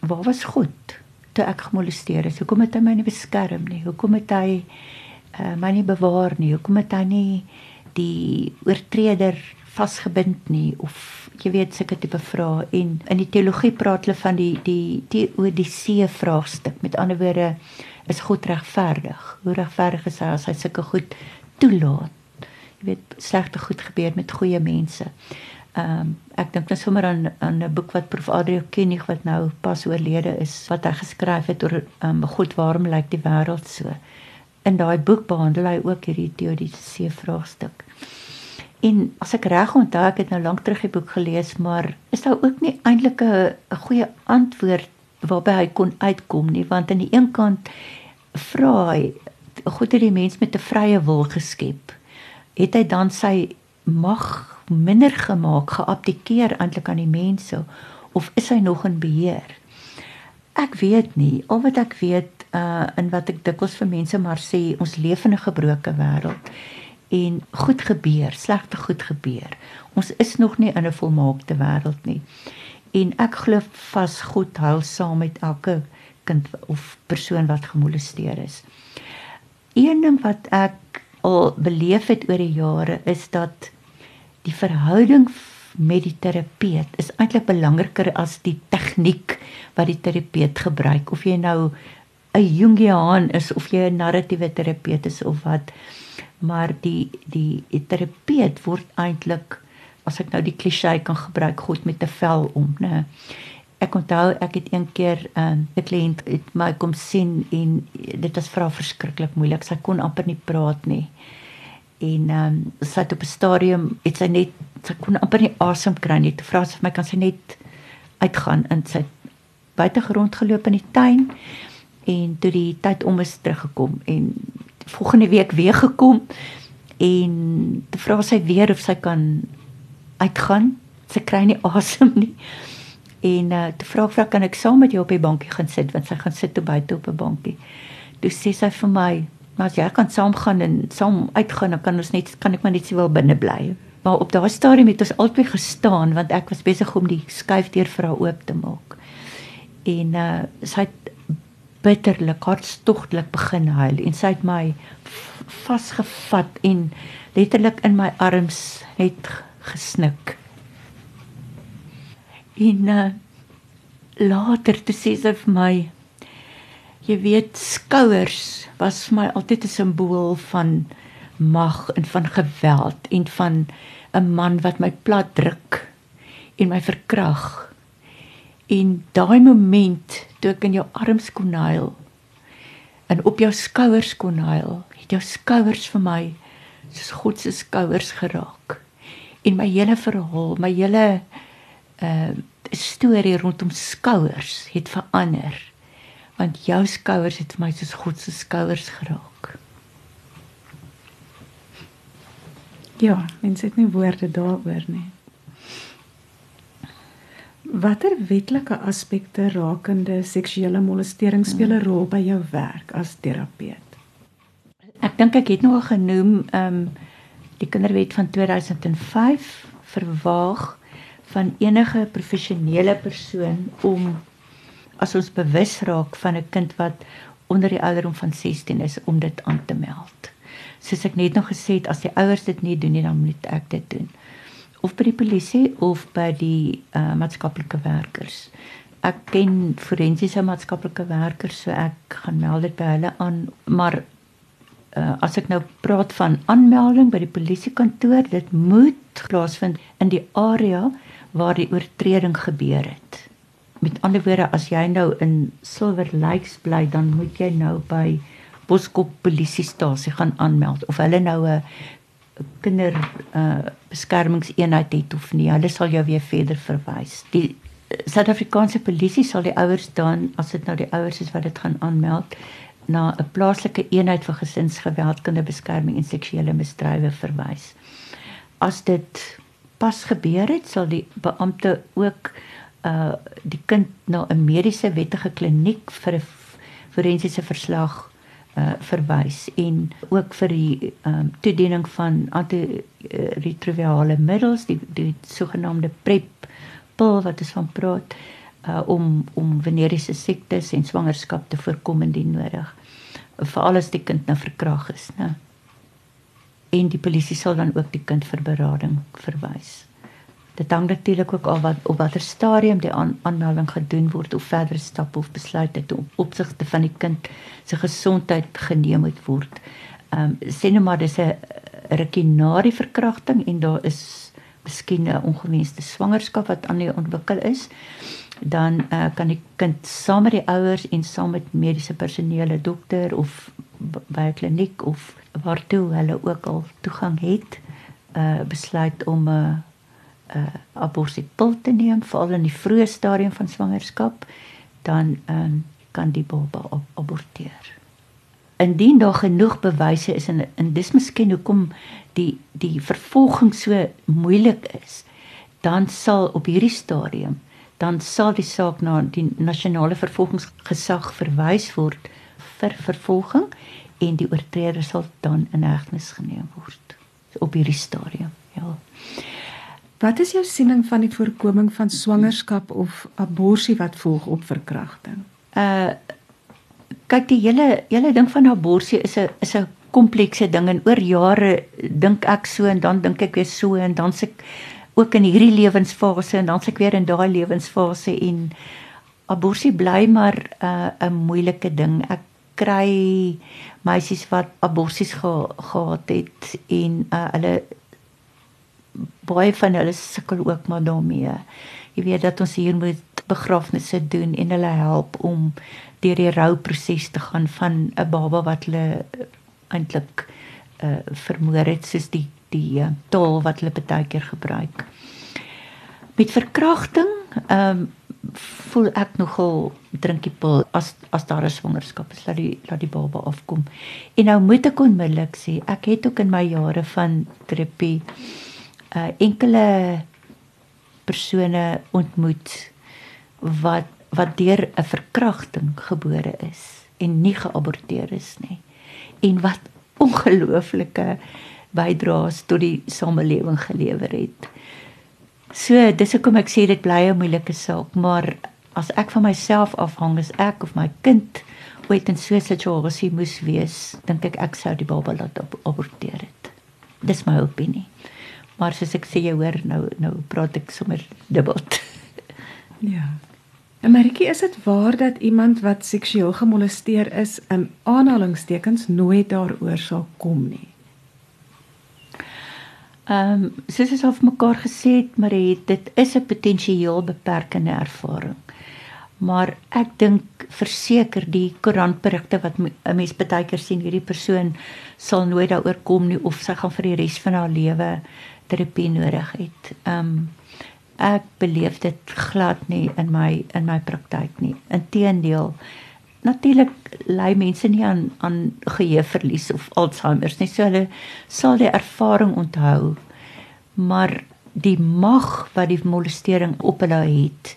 waar was God? Toe ek gemolesteer is. Hoekom het hy my nie beskerm nie? Hoekom het hy uh, my nie bewaar nie? Hoekom het hy nie die oortreder vasgebind nie of jy weet sulke tipe vrae en in die teologie praat hulle van die die teodisee vraagstuk met ander woorde is God regverdig hoe regverdig is hy as hy sulke goed toelaat jy weet slegte goed gebeur met goeie mense ehm um, ek dink net sommer aan aan 'n boek wat prof Adrio Kenig wat nou pas oorlede is wat hy geskryf het oor ehm um, God waarom lyk die wêreld so? In daai boek behandel hy ook hierdie teodisee vraagstuk. En as ek reg onthou, ek het nou lank terug die boek gelees, maar is daar ook nie eintlik 'n goeie antwoord waarby hy kon uitkom nie, want aan die een kant vra hy God het die mens met 'n vrye wil geskep. Het hy dan sy mag minder gemaak, geabdikeer eintlik aan die mense of is hy nog in beheer? Ek weet nie. Al wat ek weet uh in wat ek dikwels vir mense maar sê, ons leef in 'n gebroke wêreld en goed gebeur, slegte goed gebeur. Ons is nog nie in 'n volmaakte wêreld nie. En ek glo vas God hou saam met elke kind of persoon wat gemolesteer is. Een ding wat ek al beleef het oor die jare is dat die verhouding met die terapeut is eintlik belangriker as die tegniek wat die terapeut gebruik. Of jy nou 'n Jungiaan is of jy 'n narratiewe terapeut is of wat. Maar die die, die terapeut word eintlik as ek nou die klise kan gebruik God met 'n vel om nê ek onthou ek het een keer 'n um, kliënt het my kom sien en dit was vir haar verskriklik moeilik. Sy kon amper nie praat nie en ehm um, sy het op 'n stadium het sy net sy kon amper nie asem kry nie toe vra sy vir my kan sy net uitgaan in sy buite grond geloop in die tuin en toe die tyd om is teruggekom en volgende week weer gekom en te vra sy weer of sy kan uitgaan. Sy kry nie asem nie. En uh te vra vra kan ek saam met jou op die bankie gaan sit want sy gaan sit toe buite op 'n bankie. Toe sê sy vir my, "Maar as jy kan saam gaan en saam uitgaan, dan kan ons net kan ek maar net sowel binne bly." Maar op daai stadium het ons albei gestaan want ek was besig om die skuifdeur vir haar oop te maak. En uh sy het bitterlik hartstogtelik begin huil en sy het my vasgevat en letterlik in my arms net gesnik. En uh, later te sê sy vir my jy weet skouers was vir my altyd 'n simbool van mag en van geweld en van 'n man wat my plat druk en my verkrag En daai moment toe ek in jou arms kon huil en op jou skouers kon huil, het jou skouers vir my soos God se skouers geraak. En my hele verhaal, my hele uh storie rondom skouers het verander. Want jou skouers het vir my soos God se skouers geraak. Ja, mens het nie woorde daaroor nie. Watter wetlike aspekte rakende seksuele molestering speel 'n rol by jou werk as terapeut? Ek dink ek het nou al genoem ehm um, die kinderwet van 2005 verwaag van enige professionele persoon om as ons bewus raak van 'n kind wat onder die ouderdom van 16 is om dit aan te meld. Soos ek net nog gesê het, as die ouers dit nie doen nie, dan moet ek dit doen of by die polisie of by die uh, maatskaplike werkers. Ek ken forensiese maatskaplike werkers, so ek gaan meld dit by hulle aan, maar uh, as ek nou praat van aanmelding by die polisiekantoor, dit moet plaasvind in die area waar die oortreding gebeur het. Met ander woorde, as jy nou in Silver Lakes bly, dan moet jy nou by Boskop polisiestasie gaan aanmeld of hulle nou 'n kinder uh beskermingseenheid het of nie. Hulle sal jou weer verder verwys. Die Suid-Afrikaanse polisie sal die ouers dan as dit nou die ouers is wat dit gaan aanmeld na 'n plaaslike eenheid vir gesinsgeweld, kinderbeskerming en seksuele misdrywe verwys. As dit pas gebeur het, sal die beampte ook uh die kind na 'n mediese wettige kliniek vir 'n forensiese verslag uh, verwys en ook vir die um, toediening van antiretrovirale middels die die sogenaamde PrEP pil wat ons van praat uh, om om veneriese siektes en swangerskap te voorkom indien nodig. veral as die kind nou verkragt is, né? En die polisie sal dan ook die kind vir berading verwys. Dit hang natuurlik ook af wat op watter stadium die aan, aanmelding gedoen word of verdere stappe of besluite te opsigte van die kind se gesondheid geneem moet word. Ehm um, sê nou maar dis 'n rukkie na die verkrachting en daar is miskien 'n ongewenste swangerskap wat aan die ontwikkel is, dan uh, kan die kind saam met die ouers en saam met mediese personeel, 'n dokter of by 'n kliniek of waartoe hulle ook al toegang het, uh, besluit om 'n uh, uh, abortuspil te neem veral in die vroeë stadium van swangerskap dan um, kan die baba ab aborteer. Indien daar genoeg bewyse is en en dis miskien hoekom die die vervolging so moeilik is, dan sal op hierdie stadium dan sal die saak na die nasionale vervolgingsgesag verwys word vir vervolging en die oortreder sal dan in hegtenis geneem word op hierdie stadium. Ja. Wat is jou siening van die voorkoming van swangerskap of abortus wat volg op verkrachting? Uh kyk die hele hele ding van abortus is 'n is 'n komplekse ding en oor jare dink ek so en dan dink ek weer so en dan se ook in hierdie lewensfase en dan se ek weer in daai lewensfase en abortus bly maar 'n uh, moeilike ding. Ek kry meisies wat abortus ge, gehad het en uh, hulle baie van hulle sukkel ook maar daarmee. Jy weet dat ons hier moet begrafnisse doen en hulle help om deur die rouproses te gaan van 'n baba wat hulle eintlik uh vermoor het soos die die uh, taal wat hulle baie keer gebruik. Met verkrachting, ehm um, voel ek nogal drinkie pil as as daar 'n swangerskap is dat die dat die baba afkom. En nou moet ek onmiddellik sê, ek het ook in my jare van terapie uh, enkele persone ontmoet wat wat deur 'n verkrachting gebore is en nie geaborteer is nie en wat ongelooflike bydraes tot die samelewing gelewer het. So dis hoekom ek sê dit bly 'n moeilike saak, maar as ek van myself afhang as ek of my kind ooit in so 'n situasie moes wees, dink ek ek sou die baba laat aborteer het. Dis my opinie. Maar soos ek sê jy hoor nou nou praat ek sommer dubbel. ja. En Maritjie, is dit waar dat iemand wat seksueel gemolesteer is, in aanhalingstekens nooit daaroor sal kom nie? Ehm, um, soos ons al mekaar gesê het, maar dit is 'n potensieel beperkende ervaring. Maar ek dink verseker die koerantberigte wat 'n mens baie keer sien hierdie persoon sal nooit daaroor kom nie of sy gaan vir die res van haar lewe terapie nodig het. Ehm um, ek beleef dit glad nie in my in my praktyk nie. Inteendeel natuurlik ly mense nie aan aan geheueverlies of Alzheimer nie. So hulle sal die ervaring onthou. Maar die mag wat die molestering op hulle het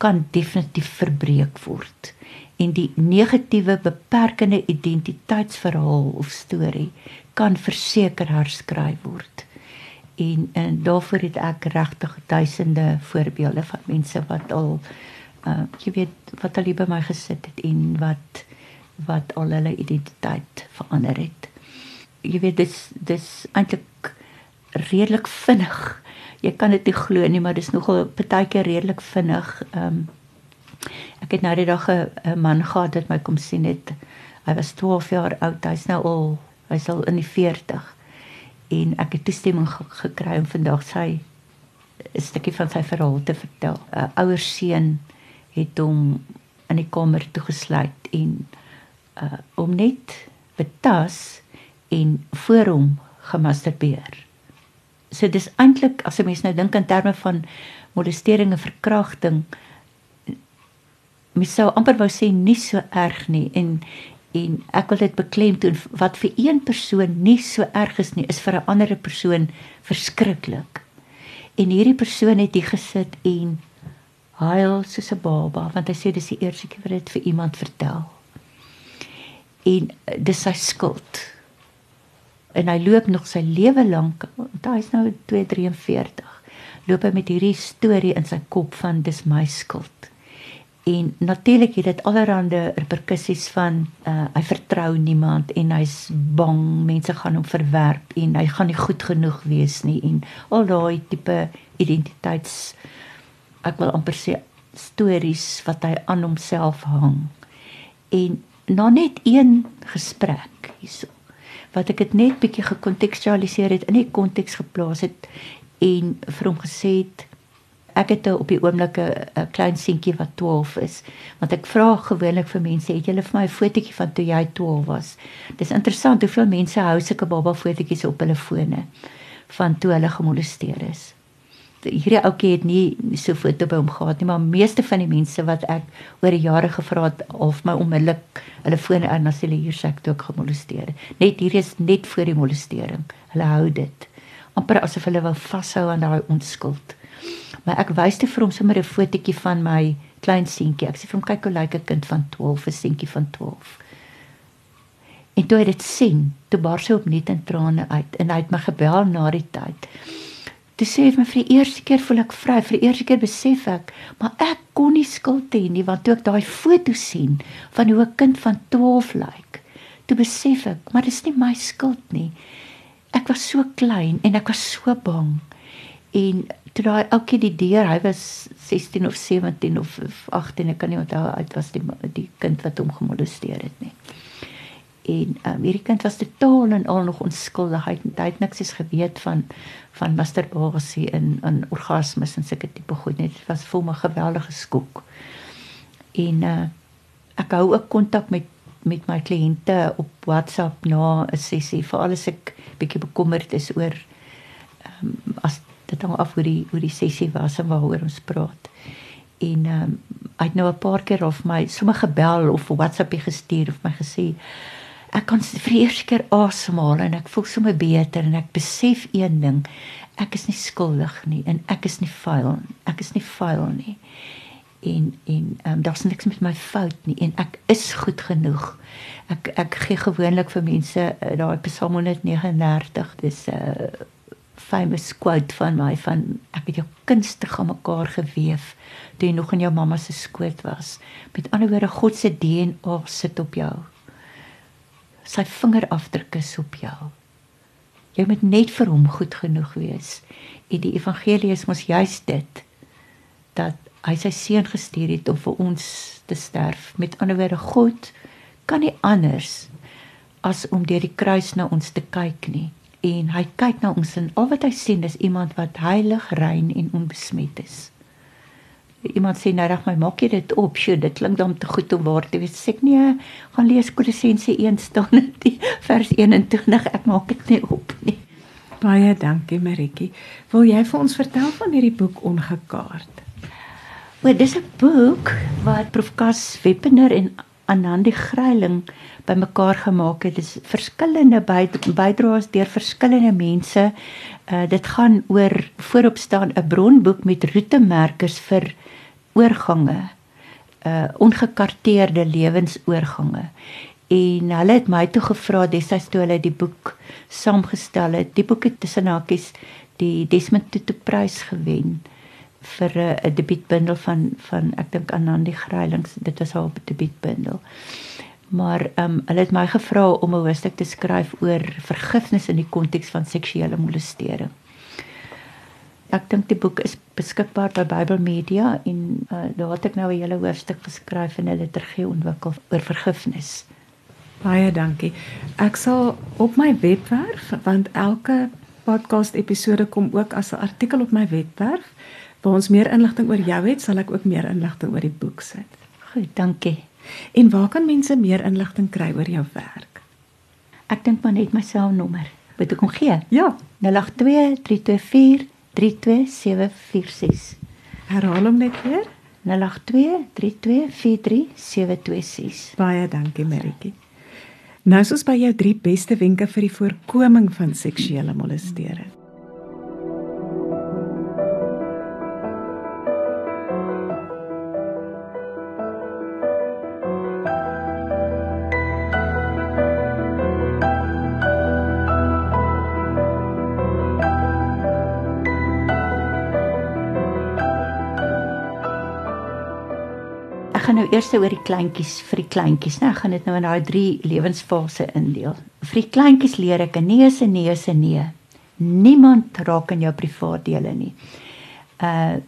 kan definitief verbreek word en die negatiewe beperkende identiteitsverhaal of storie kan verseker herskryf word en en daarvoor het ek regtig duisende voorbeelde van mense wat al uh jy weet wat al by my gesit het en wat wat al hulle identiteit verander het. Jy weet dis dis eintlik redelik vinnig. Jy kan dit nie glo nie, maar dis nogal partykeer redelik vinnig. Ehm um, ek het nou die dag 'n man gehad wat my kom sien het. Hy was 12 jaar oud. Hy's nou al hy's al in die 40 en ek het toestemming gekry om vandag sy 'n stukkie van sy verhaal te vertel. 'n Ouer seun het hom in die kamer toegesluit en uh om net betas en voor hom gemasturbeer. So dis eintlik as 'n mens nou dink in terme van molestering en verkrachting mens sou amper wou sê nie so erg nie en en ek wil dit beklemtoon wat vir een persoon nie so erg is nie is vir 'n ander persoon verskriklik. En hierdie persoon het hier gesit en huil soos 'n baba want hy sê dis die eerste keer wat dit vir iemand vertel. En eh, dis sy skuld. En hy loop nog sy lewe lank, hy is nou 243. Loop hy met hierdie storie in sy kop van dis my skuld. En natuurlik het dit allerlei reperkusies van uh hy vertrou niemand en hy's bang mense gaan hom verwerp en hy gaan nie goed genoeg wees nie en al daai tipe identiteits ek wil amper sê stories wat hy aan homself hang. En na net een gesprek hierso wat ek dit net bietjie gekontekstualiseer het in die konteks geplaas het en vir hom gesê het ek het op die oomblik 'n klein seentjie wat 12 is want ek vra gewoonlik vir mense het julle vir my 'n fotootjie van toe jy 12 was? Dis interessant hoeveel mense hou sulke baba fotootjies op hulle fone van toe hulle gemolesteer is. Hierdie ouetjie het nie so foto by hom gehad nie maar meeste van die mense wat ek oor die jare gevra het of my onmiddellik hulle fone aan as hulle hier sê ek toe ek gemolesteer. Net hier is net voor die molestering. Hulle hou dit. Amper asof hulle wil vashou aan daai onskuld Maar ek wys dit vir hom sommer 'n fotootjie van my klein seentjie. Ek sê vir hom kyk hoe lyk 'n kind van 12, 'n seentjie van 12. En toe hy dit sien, toe bars hy opnuut in trane uit en hy het my gebel na die tyd. Toe sê hy vir my vir die eerste keer voel ek vry, vir die eerste keer besef ek, maar ek kon nie skuld hê nie want toe ek daai foto sien van hoe 'n kind van 12 lyk, toe besef ek, maar dis nie my skuld nie. Ek was so klein en ek was so bang. En toe daai ouetjie die deur, hy was 16 of 17 of 18, ek kan nie onthou uit was die die kind wat hom gemolesteer het nie. En um, hierdie kind was totaal en al nog onskuldig. Hy, hy het niks eens geweet van van masturbasie en en orgasmes en sulke tipe goed nie. Dit was vir my 'n geweldige skok. En uh, ek hou ook kontak met met my kliënte op WhatsApp na 'n sessie vir alles ek bietjie bekommerd is oor um, as dit hang af hoe die hoe die sessie was en waaroor ons praat. En ehm um, hy het nou 'n paar keer of my sommer gebel of WhatsApp gestuur of my gesê ek kan vir die eerste keer asemhaal en ek voel sommer beter en ek besef een ding ek is nie skuldig nie en ek is nie vuil ek is nie vuil nie en en ehm um, daar's niks met my fout nie en ek is goed genoeg. Ek ek gee gewoonlik vir mense uh, daai Psalm 139 dis 'n uh, eh, famous quote van my van ek het jou kunstig aan mekaar gewewe toe jy nog in jou mamma se skoot was. Met ander woorde God se DNA sit op jou. Sy vingerafdrukke is op jou. Jy moet net vir hom goed genoeg wees. En die evangelie is mos juist dit dat hy sy seun gestuur het om vir ons te sterf. Met ander woorde God kan nie anders as om deur die kruis na ons te kyk nie en hy kyk na ons en al wat hy sien is iemand wat heilig, rein en onbesmet is. Iemand sê nou reg my maak jy dit op, sjoe, dit klink dan te goed om waar te wees. Sê ek nee, gaan lees Kolossense 1 staan in die vers 21, ek maak dit nie op nie. Baie dankie Maritjie. Wil jy vir ons vertel van hierdie boek Ongekaart? Wel, dis 'n boek wat Prof Kas Weppener en Anandi Greiling bymekaar gemaak het. Dit is verskillende bydraes deur verskillende mense. Uh dit gaan oor voorop staan 'n bronboek met roetemerkers vir oorgange. Uh ongekarteerde lewensoorgange. En hulle het my toe gevra destyds toe hulle die boek saamgestel het. Die boek het tussen hakies die Desmond Tutu prys gewen vir 'n debietbundel van van ek dink Anandi Greilings dit was haar debietbundel maar ehm um, hulle het my gevra om 'n hoofstuk te skryf oor vergifnis in die konteks van seksuele molestering. Ek dink die boek is beskikbaar by Bible Media en uh, daar het ek nou 'n hele hoofstuk geskryf en 'n liturgie ontwikkel oor vergifnis. Baie dankie. Ek sal op my webwerf want elke podcast episode kom ook as 'n artikel op my webwerf waar ons meer inligting oor jou het, sal ek ook meer inligting oor die boek sit. Goed, dankie. En waar kan mense meer inligting kry oor jou werk? Ek dink maar net my selfnommer. Moet ek hom gee? Ja, 082 324 32746. Herhaal hom net weer. 082 3243726. Baie dankie, Maritjie. Nou soos by jou drie beste wenke vir die voorkoming van seksuele molestering. Eers oor die kleintjies vir die kleintjies, né? Ek gaan dit nou in daai drie lewensfase indeel. Vir die kleintjies leer ek 'n nee 'n nee 'n nee. Niemand raak in jou privaathede nie. Uh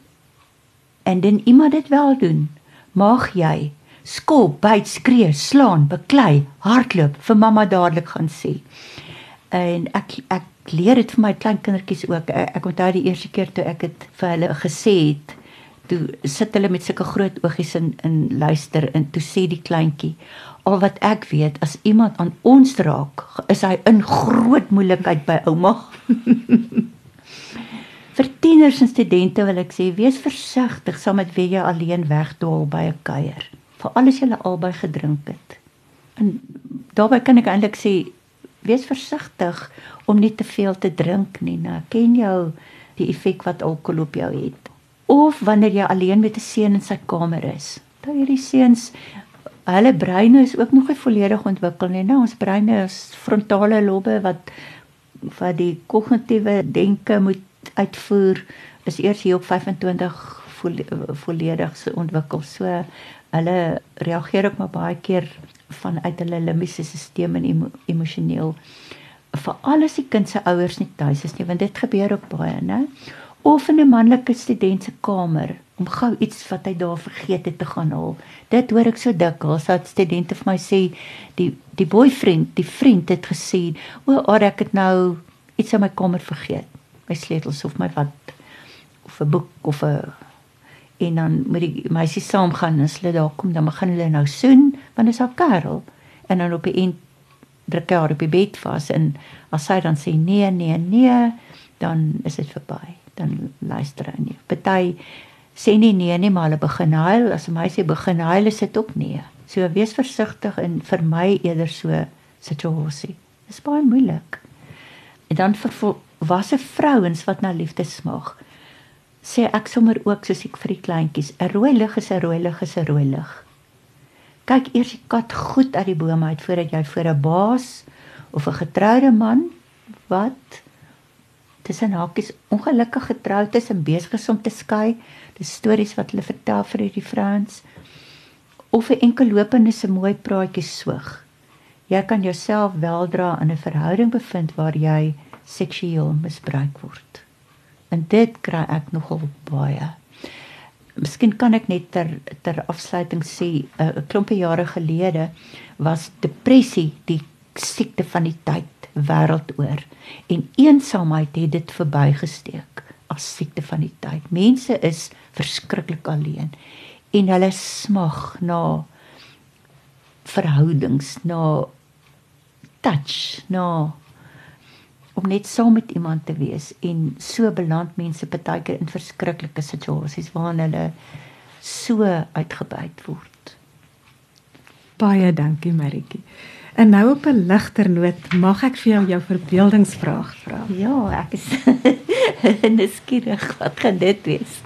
en dan iemand dit wel doen, mag jy skop, byt, skree, slaan, beklei, hardloop vir mamma dadelik gaan sê. En ek ek leer dit vir my klein kindertjies ook. Ek, ek onthou die eerste keer toe ek dit vir hulle gesê het, toe sit hulle met sulke groot oogies in in luister en toe sê die kleintjie al wat ek weet as iemand aan ons raak is hy in groot moeilikheid by ouma. Vir tieners en studente wil ek sê wees versigtig saam met wie jy alleen wegdwaal by 'n kuier veral as jy albei gedrink het. En daarbey kan ek eintlik sê wees versigtig om nie te veel te drink nie nou ken jou die effek wat alkohol op jou het of wanneer jy alleen met 'n seun in sy kamer is. Dan hierdie seuns hulle breine is ook nog nie volledig ontwikkel nie. Nou ons breine is frontale lobbe wat wat die kognitiewe denke moet uitvoer is eers hier op 25 volledig se ontwikkel. So hulle reageer ook maar baie keer vanuit hulle limbiese stelsel en emo emosioneel vir alles die kind se ouers nie tuis is nie want dit gebeur ook baie, né? Of in 'n manlike student se kamer om gou iets wat hy daar vergeet het te gaan haal. Dit hoor ek so dikwels dat studente vir my sê die die boyfriend, die vriend het gesê, "O, oh, ek het nou iets in my kamer vergeet. My sleutels of my wat of 'n boek of 'n en dan moet die meisie saamgaan en as hulle daar kom dan begin hulle nou soen want dit is haar kerel en dan op die eind druk hy haar op die bed vas en as sy dan sê nee nee nee dan is dit verby dan luister hy nie. Party sê nie nee nie, maar hulle begin huil. As 'n meisie begin huil, is dit ook nee. So wees versigtig en vermy eerder so situasie. Dit is baie moeilik. En dan vir volwasse vrouens wat na liefde smag, sê ek sommer ook soos ek vir die kleintjies, 'n rooi lig is 'n rooi lig is 'n rooi lig. Kyk eers die kat goed uit die boom uit voordat jy voor 'n baas of 'n getroude man wat tussen hakies ongelukkig getroud is en besig is om te skei. Dis stories wat hulle vertel vir hierdie vrouens. Of 'n enkel lopende se mooi praatjies soog. Jy kan jouself weldra in 'n verhouding bevind waar jy seksueel misbruik word. En dit kry ek nogal baie. Miskien kan ek net ter ter afsluiting sê 'n klompie jare gelede was depressie die siekte van die tyd wêreldoor en eensaamheid het dit verbygesteek as siekte van die tyd. Mense is verskriklik alleen en hulle smag na verhoudings, na touch, na om net saam met iemand te wees en so beland mense baie keer in verskriklike situasies waarin hulle so uitgebuit word. Baie dankie Maritjie. En nou op 'n ligter noot, mag ek vir jou jou verbeeldingsvraag vra? Ja, ek is nuuskierig wat gaan dit wees.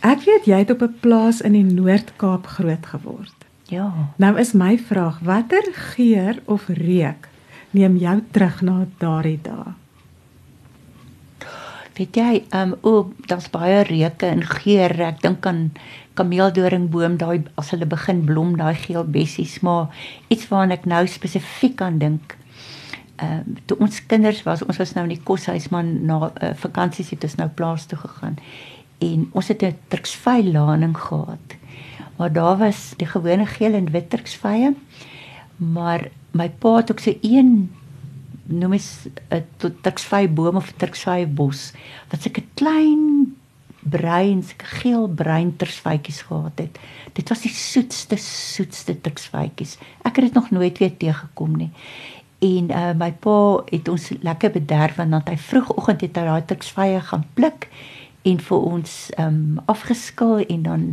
Ek weet jy het op 'n plaas in die Noord-Kaap groot geword. Ja. Nou is my vraag, watter geur of reuk neem jou terug na daardie dae? Weet jy, ehm um, o, daar's baie reuke en geure. Ek dink aan kameeldoringboom daai as hulle begin blom daai geel bessies maar iets waaraan ek nou spesifiek aan dink ehm um, toe ons kinders was ons was nou in die koshuis maar na uh, vakansies het ons nou plaas toe gegaan en ons het 'n truksvy laning gehad maar daar was die gewone geel en wit truksvye maar my pa het ook so een noem is 'n truksvy boom of 'n truksvy bos wat 'n klein bruin, sulke geel bruin tersvytjies gehad het. Dit was die soetste soetste tersvytjies. Ek het dit nog nooit weer teëgekom nie. En uh my pa het ons lekker bederf want dan hy vroegoggend het hy daai tersvye gaan pluk en vir ons um afgeskil en dan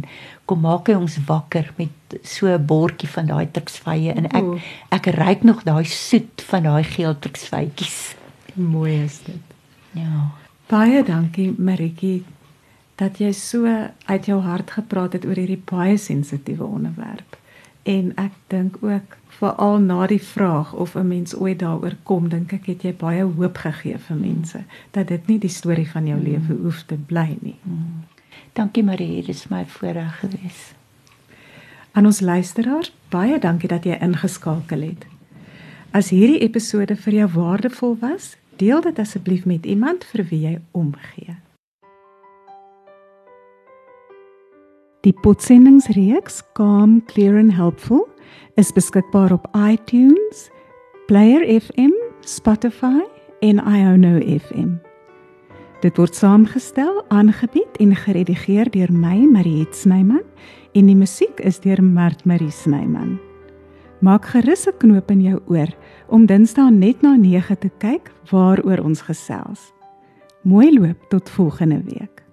kom maak hy ons wakker met so 'n bordjie van daai tersvye en ek ek ruik nog daai soet van daai geel tersvytjies. Mooi is dit. Ja. Baie dankie Maritjie dat jy so uit jou hart gepraat het oor hierdie baie sensitiewe onderwerp. En ek dink ook veral na die vraag of 'n mens ooit daaroor kom, dink ek het jy baie hoop gegee vir mense dat dit nie die storie van jou mm. lewe hoef te bly nie. Mm. Dankie Marie, dit is my voorreg gewees. Aan ons luisteraars, baie dankie dat jy ingeskakel het. As hierdie episode vir jou waardevol was, deel dit asseblief met iemand vir wie jy omgee. Die potsendingsreeks Calm, Clear and Helpful is beskikbaar op iTunes, Player FM, Spotify en Iono FM. Dit word saamgestel, aangebied en geredigeer deur my, Mariet Snyman, en die musiek is deur Mart Marie Snyman. Maak gerus 'n knoop in jou oor om Dinsdae net na 9 te kyk waaroor ons gesels. Mooi loop tot volgende week.